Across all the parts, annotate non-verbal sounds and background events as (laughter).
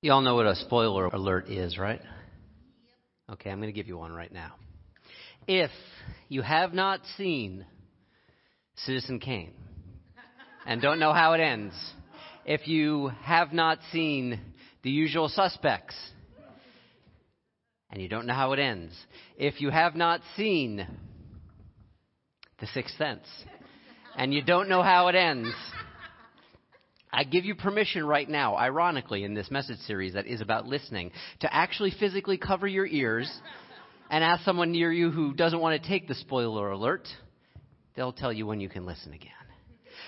You all know what a spoiler alert is, right? Okay, I'm going to give you one right now. If you have not seen Citizen Kane and don't know how it ends, if you have not seen The Usual Suspects and you don't know how it ends, if you have not seen The Sixth Sense and you don't know how it ends, I give you permission right now, ironically, in this message series that is about listening, to actually physically cover your ears and ask someone near you who doesn't want to take the spoiler alert. They'll tell you when you can listen again.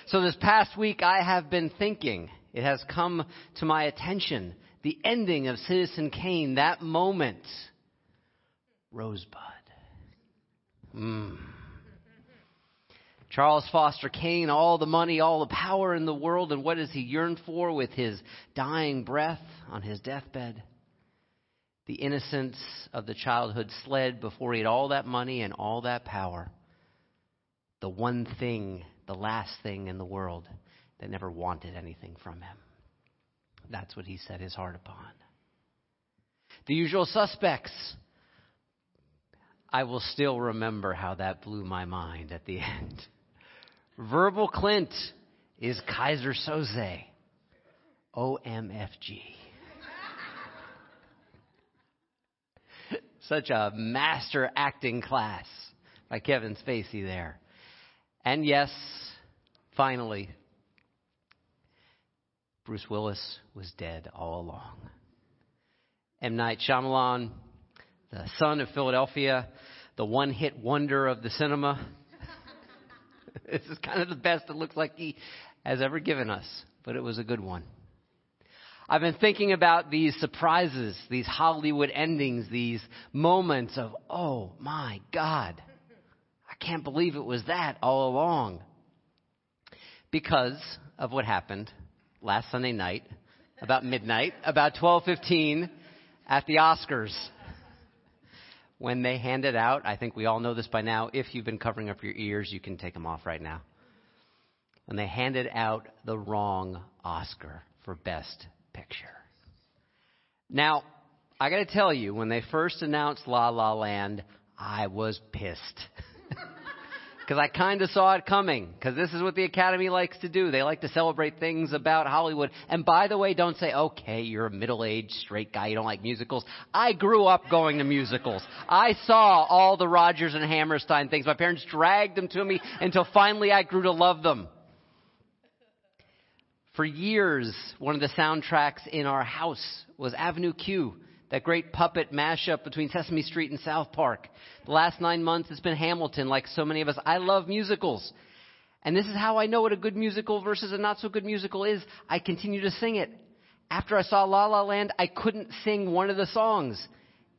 So this past week, I have been thinking, it has come to my attention, the ending of Citizen Kane, that moment. Rosebud. Charles Foster Kane, all the money, all the power in the world, and what does he yearn for with his dying breath on his deathbed? The innocence of the childhood sled before he had all that money and all that power. The one thing, the last thing in the world that never wanted anything from him. That's what he set his heart upon. The usual suspects. I will still remember how that blew my mind at the (laughs) end. Verbal Kint is Keyser Söze. OMFG. Such a master acting class by Kevin Spacey there. And yes, finally, Bruce Willis was dead all along. M. Night Shyamalan, the son of Philadelphia, the one hit wonder of the cinema, (laughs) this is kind of the best it looks like he has ever given us, but it was a good one. I've been thinking about these surprises, these Hollywood endings, these moments of, oh my God, I can't believe it was that all along. Because of what happened last Sunday night, about midnight, about 12:15 at the Oscars when they handed out, I think we all know this by now. If you've been covering up your ears, you can take them off right now. When they handed out the wrong Oscar for Best Picture. Now, I got to tell you, when they first announced La La Land, I was pissed. (laughs) because I kind of saw it coming. Because this is what the Academy likes to do. They like to celebrate things about Hollywood. And by the way, don't say, okay, you're a middle-aged straight guy, you don't like musicals. I grew up going to musicals. I saw all the Rodgers and Hammerstein things. My parents dragged them to me until finally I grew to love them. For years, one of the soundtracks in our house was Avenue Q that great puppet mashup between Sesame Street and South Park. The last nine months, it's been Hamilton, like so many of us. I love musicals. And this is how I know what a good musical versus a not so good musical is. I continue to sing it. After I saw La La Land, I couldn't sing one of the songs.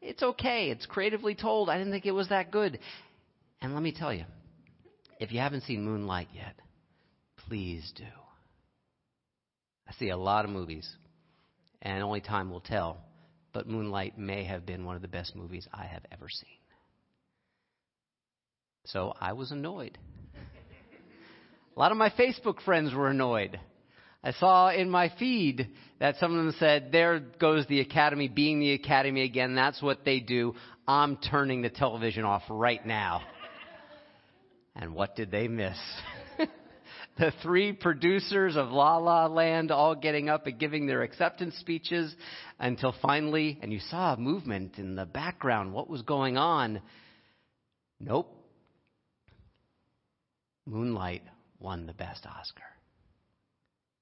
It's okay. It's creatively told. I didn't think it was that good. And let me tell you, if you haven't seen Moonlight yet, please do. I see a lot of movies, and only time will tell but Moonlight may have been one of the best movies I have ever seen. So I was annoyed. A lot of my Facebook friends were annoyed. I saw in my feed that some of them said, There goes the Academy being the Academy again. That's what they do. I'm turning the television off right now. And what did they miss? The three producers of La La Land all getting up and giving their acceptance speeches until finally, and you saw a movement in the background, what was going on. Nope. Moonlight won the best Oscar.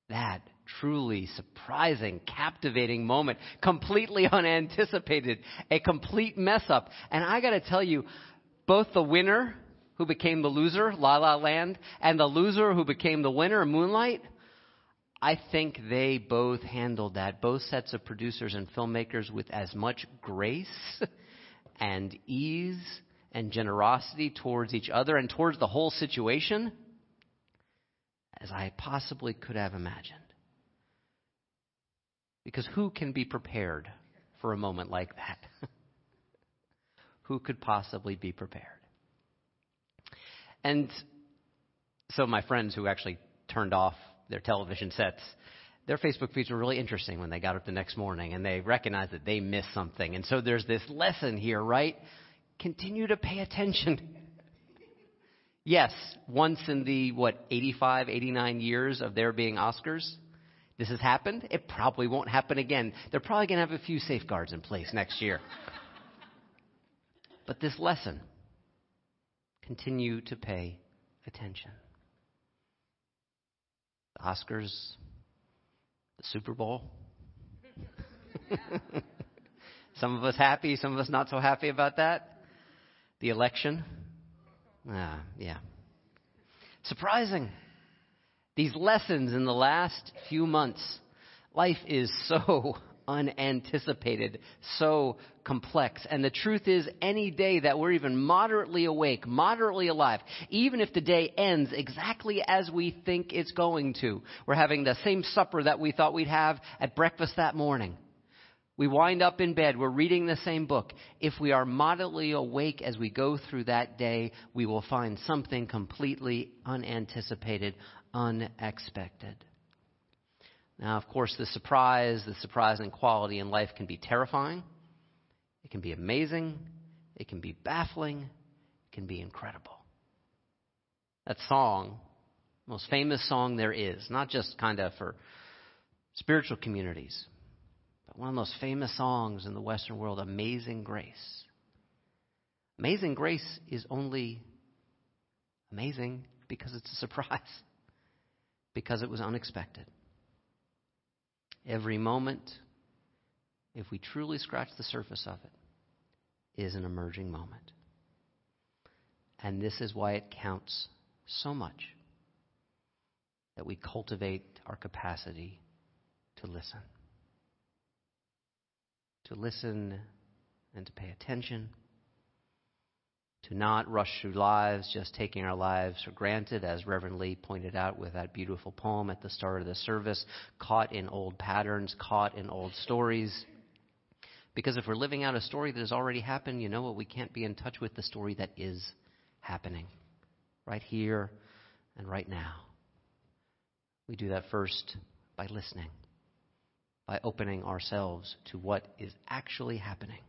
That truly surprising, captivating moment, completely (laughs) unanticipated, a complete mess up. And I gotta tell you, both the winner who became the loser, La La Land, and the loser who became the winner, Moonlight, I think they both handled that, both sets of producers and filmmakers, with as much grace and ease and generosity towards each other and towards the whole situation as I possibly could have imagined. Because who can be prepared for a moment like that? (laughs) who could possibly be prepared? And so my friends who actually turned off their television sets, their Facebook feeds were really interesting when they got up the next morning and they recognized that they missed something. And so there's this lesson here, right? Continue to pay attention. (laughs) yes, once in the, what, 85, 89 years of there being Oscars, this has happened. It probably won't happen again. They're probably going to have a few safeguards in place next year. (laughs) but this lesson, continue to pay attention. The Oscars, the Super Bowl. (laughs) some of us happy, some of us not so happy about that. The election. Ah, yeah. Surprising. These lessons in the last few months. Life is so unanticipated, so complex. And the truth is, any day that we're even moderately awake, moderately alive, even if the day ends exactly as we think it's going to, we're having the same supper that we thought we'd have at breakfast that morning. We wind up in bed, we're reading the same book. If we are moderately awake as we go through that day, we will find something completely unanticipated, unexpected. Now, of course, the surprise, the surprising quality in life can be terrifying. It can be amazing. It can be baffling. It can be incredible. That song, most famous song there is, not just kind of for spiritual communities, but one of the most famous songs in the Western world, Amazing Grace. Amazing Grace is only amazing because it's a surprise, because it was unexpected. Every moment, if we truly scratch the surface of it, is an emerging moment. And this is why it counts so much that we cultivate our capacity to listen. To listen and to pay attention to not rush through lives, just taking our lives for granted, as Reverend Lee pointed out with that beautiful poem at the start of the service, caught in old patterns, caught in old stories. Because if we're living out a story that has already happened, you know what? We can't be in touch with the story that is happening right here and right now. We do that first by listening, by opening ourselves to what is actually happening.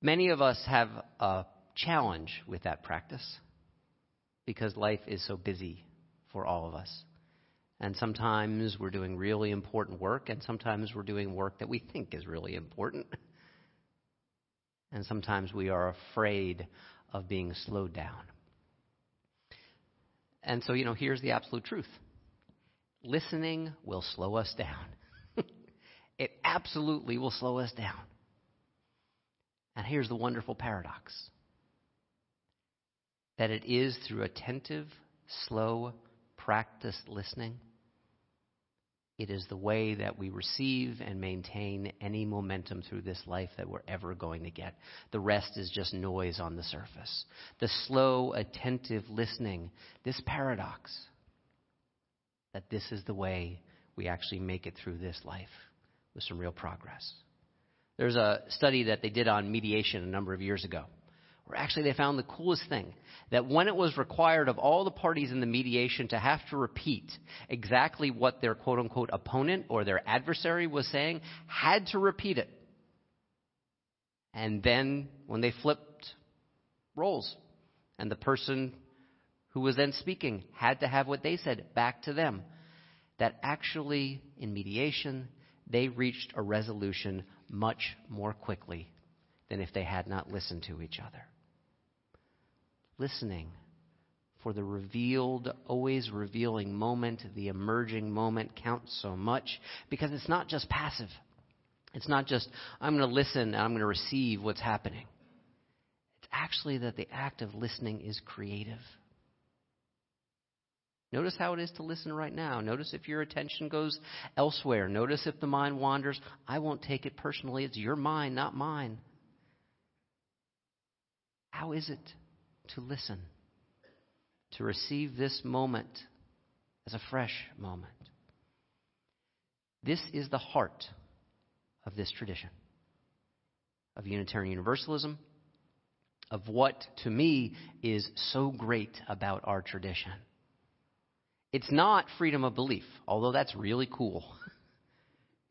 Many of us have a challenge with that practice because life is so busy for all of us. And sometimes we're doing really important work, and sometimes we're doing work that we think is really important. (laughs) And sometimes we are afraid of being slowed down. And so, you know, here's the absolute truth listening will slow us down. (laughs) it absolutely will slow us down. And here's the wonderful paradox that it is through attentive, slow, practiced listening. It is the way that we receive and maintain any momentum through this life that we're ever going to get. The rest is just noise on the surface. The slow, attentive listening, this paradox, that this is the way we actually make it through this life with some real progress. There's a study that they did on mediation a number of years ago, where actually they found the coolest thing that when it was required of all the parties in the mediation to have to repeat exactly what their quote unquote opponent or their adversary was saying, had to repeat it. And then when they flipped roles, and the person who was then speaking had to have what they said back to them, that actually in mediation they reached a resolution much more quickly than if they had not listened to each other. Listening for the revealed, always revealing moment, the emerging moment counts so much because it's not just passive. It's not just, I'm going to listen and I'm going to receive what's happening. It's actually that the act of listening is creative. Notice how it is to listen right now. Notice if your attention goes elsewhere. Notice if the mind wanders. I won't take it personally. It's your mind, not mine. How is it to listen? To receive this moment as a fresh moment. This is the heart of this tradition of Unitarian Universalism, of what to me is so great about our tradition It's not freedom of belief, although that's really cool. (laughs)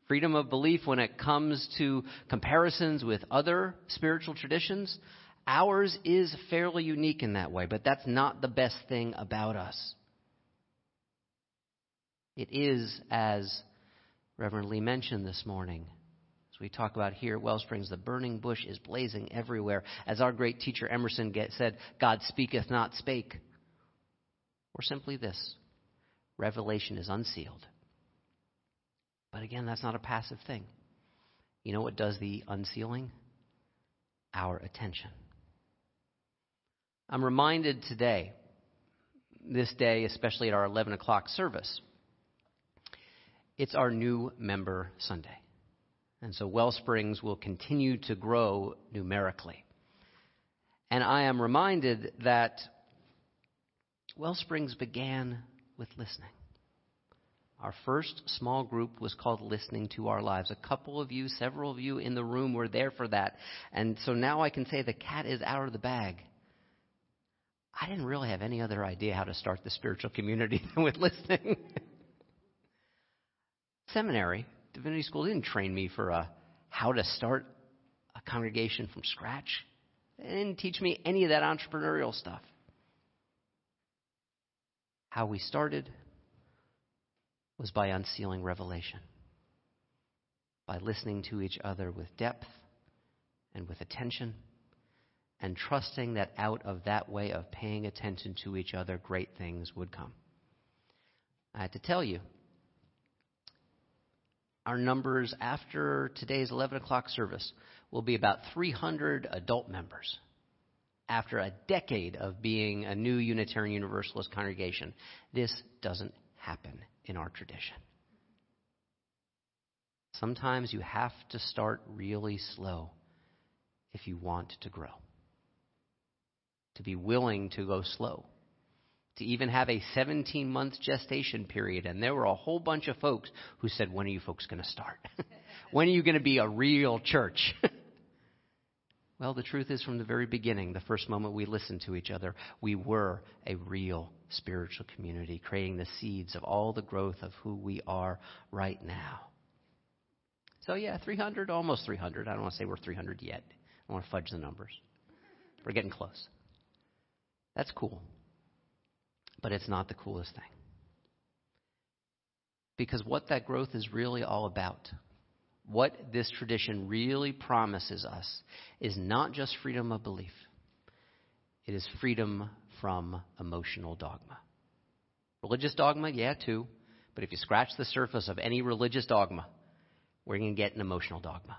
freedom of belief when it comes to comparisons with other spiritual traditions, ours is fairly unique in that way, but that's not the best thing about us. It is, as Reverend Lee mentioned this morning, as we talk about here at Wellsprings, the burning bush is blazing everywhere. As our great teacher Emerson get, said, God speaketh not spake. Or simply this revelation is unsealed. But again, that's not a passive thing. You know what does the unsealing? Our attention. I'm reminded today, this day, especially at our 11 o'clock service, it's our new member Sunday. And so Wellsprings will continue to grow numerically. And I am reminded that Wellsprings began with listening. Our first small group was called Listening to Our Lives. A couple of you, several of you in the room were there for that. And so now I can say the cat is out of the bag. I didn't really have any other idea how to start the spiritual community than (laughs) with listening. seminary, divinity school, didn't train me for a, how to start a congregation from scratch. They didn't teach me any of that entrepreneurial stuff. How we started was by unsealing revelation, by listening to each other with depth and with attention, and trusting that out of that way of paying attention to each other, great things would come. I had to tell you, our numbers after today's 11 o'clock service will be about 300 adult members after a decade of being a new Unitarian Universalist congregation. This doesn't happen in our tradition. Sometimes you have to start really slow if you want to grow, to be willing to go slow to even have a 17 month gestation period. And there were a whole bunch of folks who said, When are you folks going to start? (laughs) when are you going to be a real church? (laughs) well, the truth is, from the very beginning, the first moment we listened to each other, we were a real spiritual community, creating the seeds of all the growth of who we are right now. So, yeah, 300, almost 300. I don't want to say we're 300 yet. I want to fudge the numbers. We're getting close. That's cool but it's not the coolest thing. Because what that growth is really all about, what this tradition really promises us, is not just freedom of belief, it is freedom from emotional dogma. Religious dogma, yeah, too. But if you scratch the surface of any religious dogma, we're going to get an emotional dogma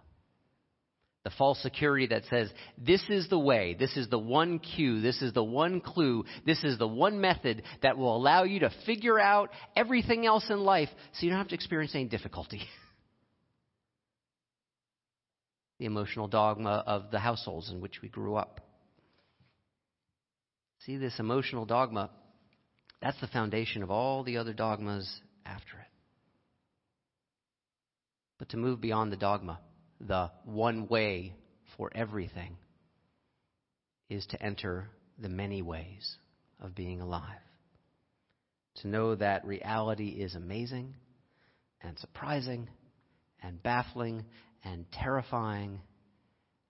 the false security that says, this is the way, this is the one cue, this is the one clue, this is the one method that will allow you to figure out everything else in life so you don't have to experience any difficulty. (laughs) the emotional dogma of the households in which we grew up. See, this emotional dogma, that's the foundation of all the other dogmas after it. But to move beyond the dogma, the one way for everything is to enter the many ways of being alive. To know that reality is amazing and surprising and baffling and terrifying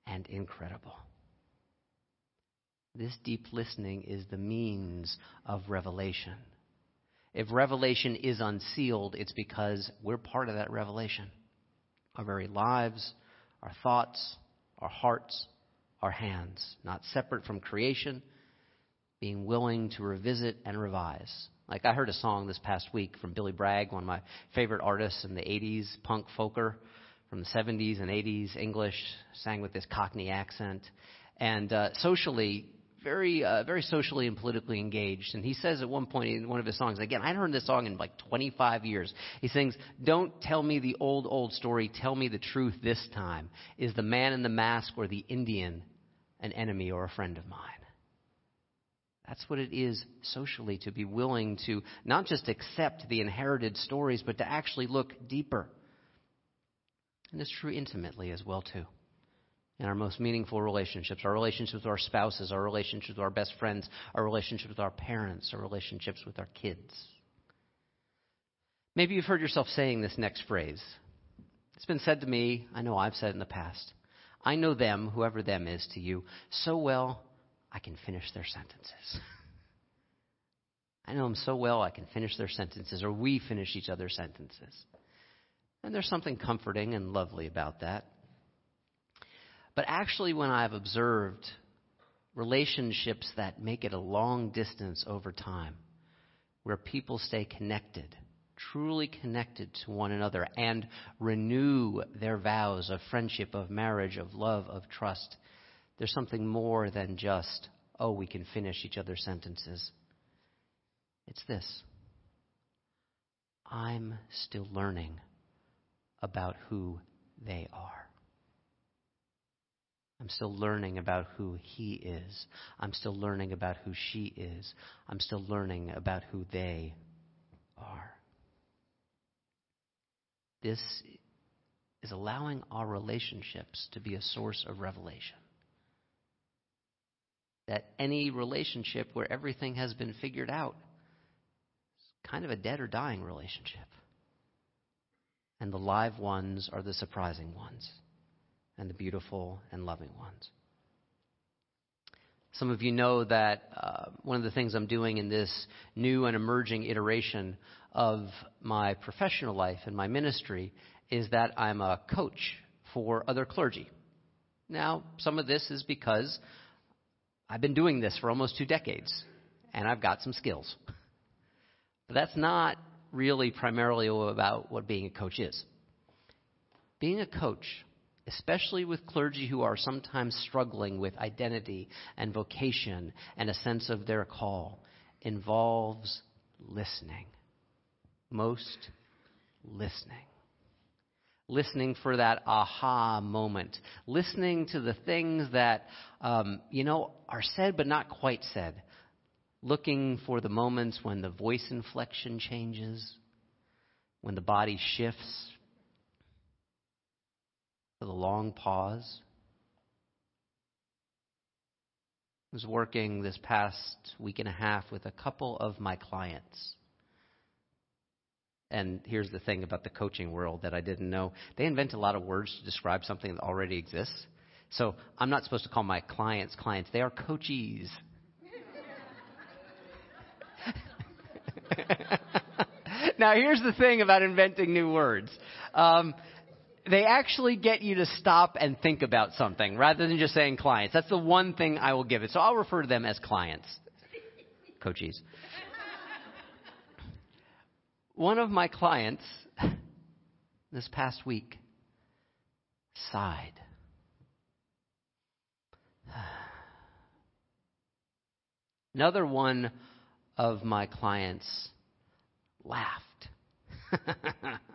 and incredible. This deep listening is the means of revelation. If revelation is unsealed, it's because we're part of that revelation. Our very lives, our thoughts, our hearts, our hands, not separate from creation, being willing to revisit and revise. Like I heard a song this past week from Billy Bragg, one of my favorite artists in the 80s, punk folker from the 70s and 80s, English, sang with this Cockney accent. And uh, socially, very, uh, very socially and politically engaged. And he says at one point in one of his songs, again, I hadn't heard this song in like 25 years. He sings, Don't tell me the old, old story. Tell me the truth this time. Is the man in the mask or the Indian an enemy or a friend of mine? That's what it is socially to be willing to not just accept the inherited stories, but to actually look deeper. And it's true intimately as well, too in our most meaningful relationships our relationships with our spouses, our relationships with our best friends, our relationships with our parents, our relationships with our kids. Maybe you've heard yourself saying this next phrase. It's been said to me, I know I've said in the past. I know them, whoever them is to you, so well I can finish their sentences. (laughs) I know them so well I can finish their sentences, or we finish each other's sentences. And there's something comforting and lovely about that. But actually, when I've observed relationships that make it a long distance over time, where people stay connected, truly connected to one another, and renew their vows of friendship, of marriage, of love, of trust, there's something more than just, oh, we can finish each other's sentences. It's this I'm still learning about who they are. I'm still learning about who he is. I'm still learning about who she is. I'm still learning about who they are. This is allowing our relationships to be a source of revelation. That any relationship where everything has been figured out is kind of a dead or dying relationship. And the live ones are the surprising ones and the beautiful and loving ones. Some of you know that uh, one of the things I'm doing in this new and emerging iteration of my professional life and my ministry is that I'm a coach for other clergy. Now, some of this is because I've been doing this for almost two decades and I've got some skills. But that's not really primarily about what being a coach is. Being a coach especially with clergy who are sometimes struggling with identity and vocation and a sense of their call, involves listening. Most listening. Listening for that aha moment. Listening to the things that, um, you know, are said but not quite said. Looking for the moments when the voice inflection changes, when the body shifts for the long pause. I was working this past week and a half with a couple of my clients. And here's the thing about the coaching world that I didn't know. They invent a lot of words to describe something that already exists. So I'm not supposed to call my clients clients. They are coachees. (laughs) now, here's the thing about inventing new words. Um, they actually get you to stop and think about something rather than just saying clients. That's the one thing I will give it. So I'll refer to them as clients. Coaches. One of my clients this past week sighed. (sighs) Another one of my clients laughed. (laughs)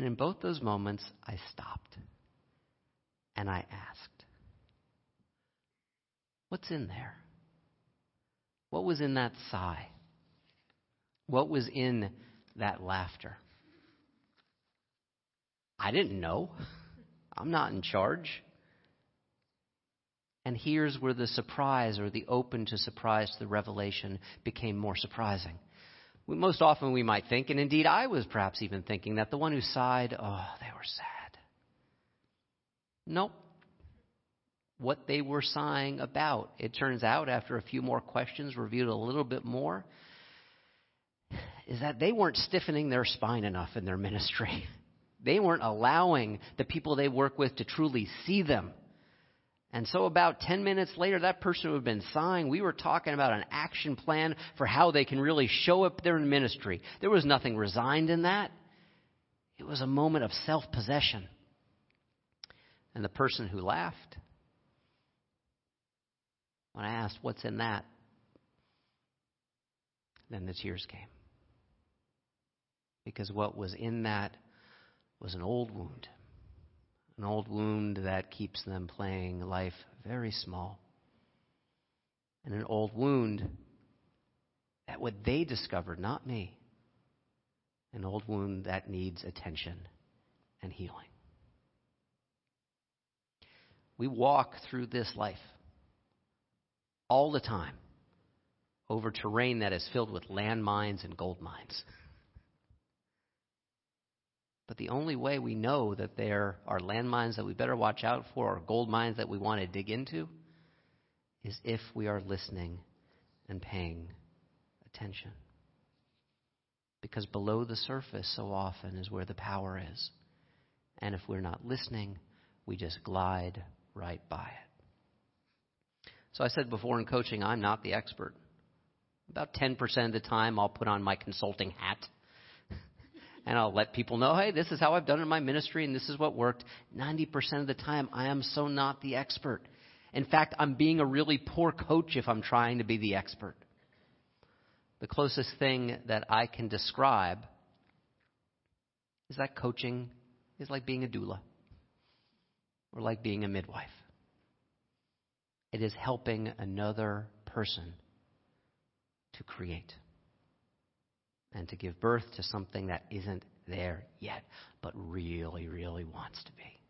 And in both those moments, I stopped and I asked, What's in there? What was in that sigh? What was in that laughter? I didn't know. I'm not in charge. And here's where the surprise or the open to surprise to the revelation became more surprising. Most often we might think, and indeed I was perhaps even thinking, that the one who sighed, oh, they were sad. Nope. What they were sighing about, it turns out, after a few more questions, reviewed a little bit more, is that they weren't stiffening their spine enough in their ministry. (laughs) They weren't allowing the people they work with to truly see them and so, about 10 minutes later, that person who had been sighing, we were talking about an action plan for how they can really show up there in ministry. There was nothing resigned in that, it was a moment of self possession. And the person who laughed, when I asked, What's in that? then the tears came. Because what was in that was an old wound an old wound that keeps them playing life very small. And an old wound that what they discovered, not me, an old wound that needs attention and healing. We walk through this life all the time, over terrain that is filled with landmines and gold mines. But the only way we know that there are landmines that we better watch out for or gold mines that we want to dig into is if we are listening and paying attention. Because below the surface, so often, is where the power is. And if we're not listening, we just glide right by it. So I said before in coaching, I'm not the expert. About 10% of the time, I'll put on my consulting hat and I'll let people know, hey, this is how I've done in my ministry and this is what worked. 90% of the time, I am so not the expert. In fact, I'm being a really poor coach if I'm trying to be the expert. The closest thing that I can describe is that coaching is like being a doula or like being a midwife. It is helping another person to create and to give birth to something that isn't there yet, but really, really wants to be.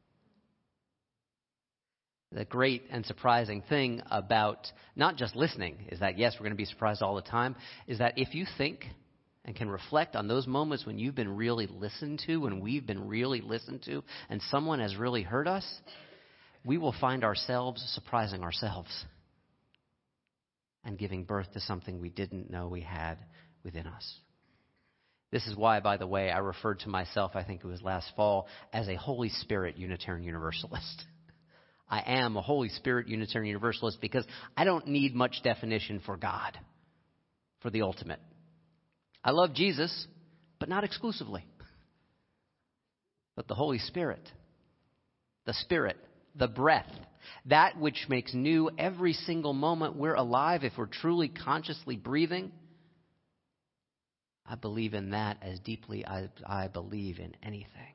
The great and surprising thing about not just listening is that, yes, we're going to be surprised all the time, is that if you think and can reflect on those moments when you've been really listened to, when we've been really listened to, and someone has really heard us, we will find ourselves surprising ourselves and giving birth to something we didn't know we had within us. This is why, by the way, I referred to myself, I think it was last fall, as a Holy Spirit Unitarian Universalist. (laughs) I am a Holy Spirit Unitarian Universalist because I don't need much definition for God, for the ultimate. I love Jesus, but not exclusively. (laughs) But the Holy Spirit, the Spirit, the breath, that which makes new every single moment we're alive if we're truly consciously breathing. I believe in that as deeply as I believe in anything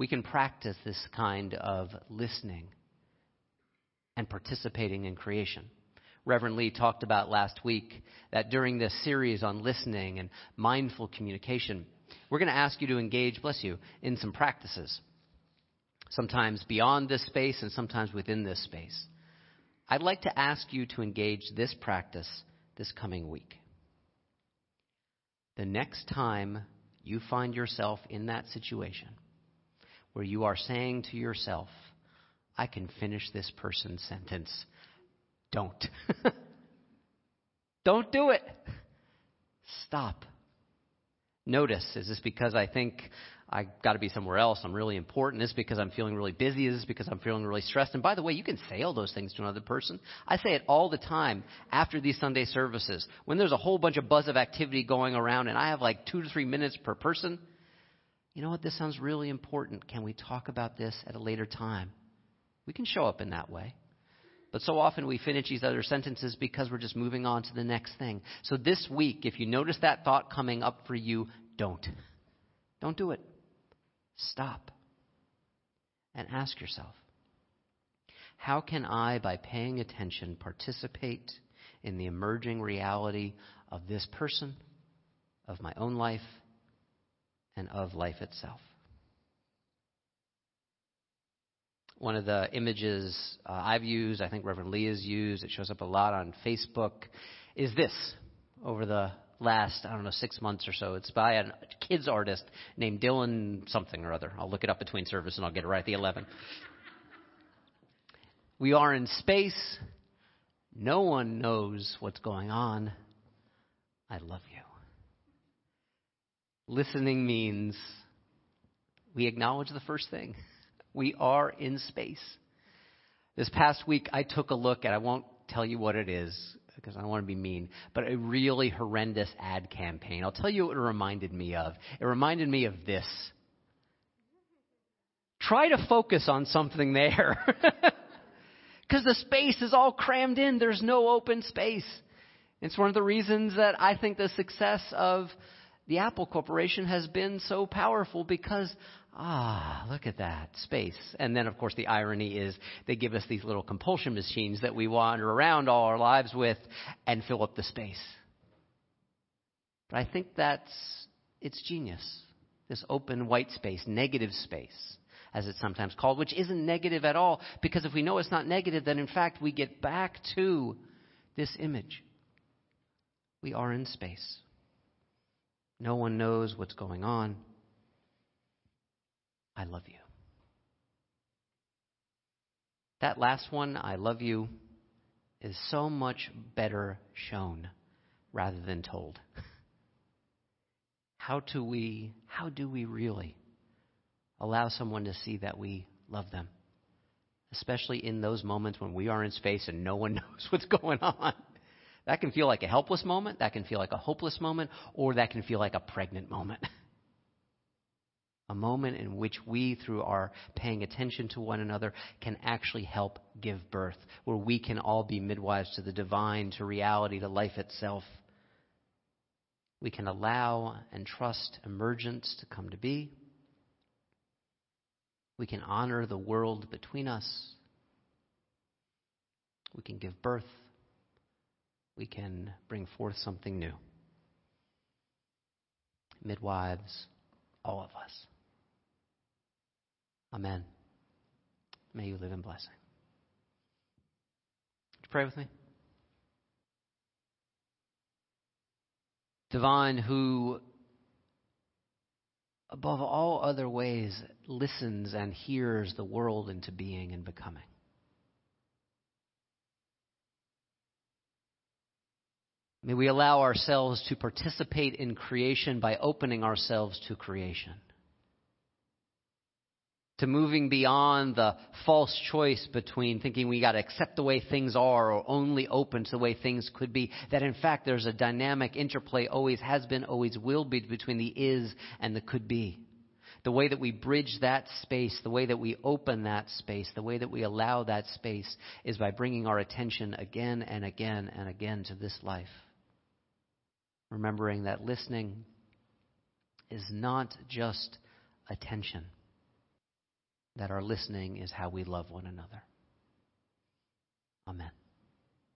we can practice this kind of listening and participating in creation. Reverend Lee talked about last week that during this series on listening and mindful communication, we're going to ask you to engage, bless you, in some practices. Sometimes beyond this space and sometimes within this space. I'd like to ask you to engage this practice this coming week. The next time you find yourself in that situation, where you are saying to yourself, I can finish this person's sentence. Don't. (laughs) Don't do it. Stop. Notice, is this because I think I got to be somewhere else? I'm really important. This is because I'm feeling really busy? This is because I'm feeling really stressed? And by the way, you can say all those things to another person. I say it all the time after these Sunday services. When there's a whole bunch of buzz of activity going around and I have like two to three minutes per person, you know what, this sounds really important. Can we talk about this at a later time? We can show up in that way. But so often we finish these other sentences because we're just moving on to the next thing. So this week, if you notice that thought coming up for you, don't. Don't do it. Stop. And ask yourself how can I, by paying attention, participate in the emerging reality of this person, of my own life, and of life itself. One of the images uh, I've used, I think Reverend Lee has used, it shows up a lot on Facebook, is this over the last, I don't know, six months or so. It's by a kids artist named Dylan something or other. I'll look it up between service and I'll get it right at the 11. we are in space. No one knows what's going on. I love you. Listening means we acknowledge the first thing. We are in space. This past week, I took a look at, I won't tell you what it is because I don't want to be mean, but a really horrendous ad campaign. I'll tell you what it reminded me of. It reminded me of this. Try to focus on something there. (laughs) Because the space is all crammed in, there's no open space. It's one of the reasons that I think the success of the Apple Corporation has been so powerful because, ah, look at that, space. And then, of course, the irony is they give us these little compulsion machines that we wander around all our lives with and fill up the space. But I think that's its genius. This open white space, negative space, as it's sometimes called, which isn't negative at all, because if we know it's not negative, then in fact we get back to this image. We are in space. No one knows what's going on. I love you. That last one, I love you, is so much better shown rather than told. (laughs) How do we how do we really allow someone to see that we love them? Especially in those moments when we are in space and no one (laughs) knows what's going on. That can feel like a helpless moment, that can feel like a hopeless moment, or that can feel like a pregnant moment. (laughs) a moment in which we, through our paying attention to one another, can actually help give birth, where we can all be midwives to the divine, to reality, to life itself. We can allow and trust emergence to come to be. We can honor the world between us. We can give birth. We can bring forth something new. Midwives, all of us. Amen. May you live in blessing. Would you pray with me? Divine, who above all other ways listens and hears the world into being and becoming. May we allow ourselves to participate in creation by opening ourselves to creation to moving beyond the false choice between thinking we got to accept the way things are or only open to the way things could be. That in fact there's a dynamic interplay, always has been, always will be, between the is and the could be. The way that we bridge that space, the way that we open that space, the way that we allow that space is by bringing our attention again and again and again to this life. Remembering that listening is not just attention that our listening is how we love one another. Amen.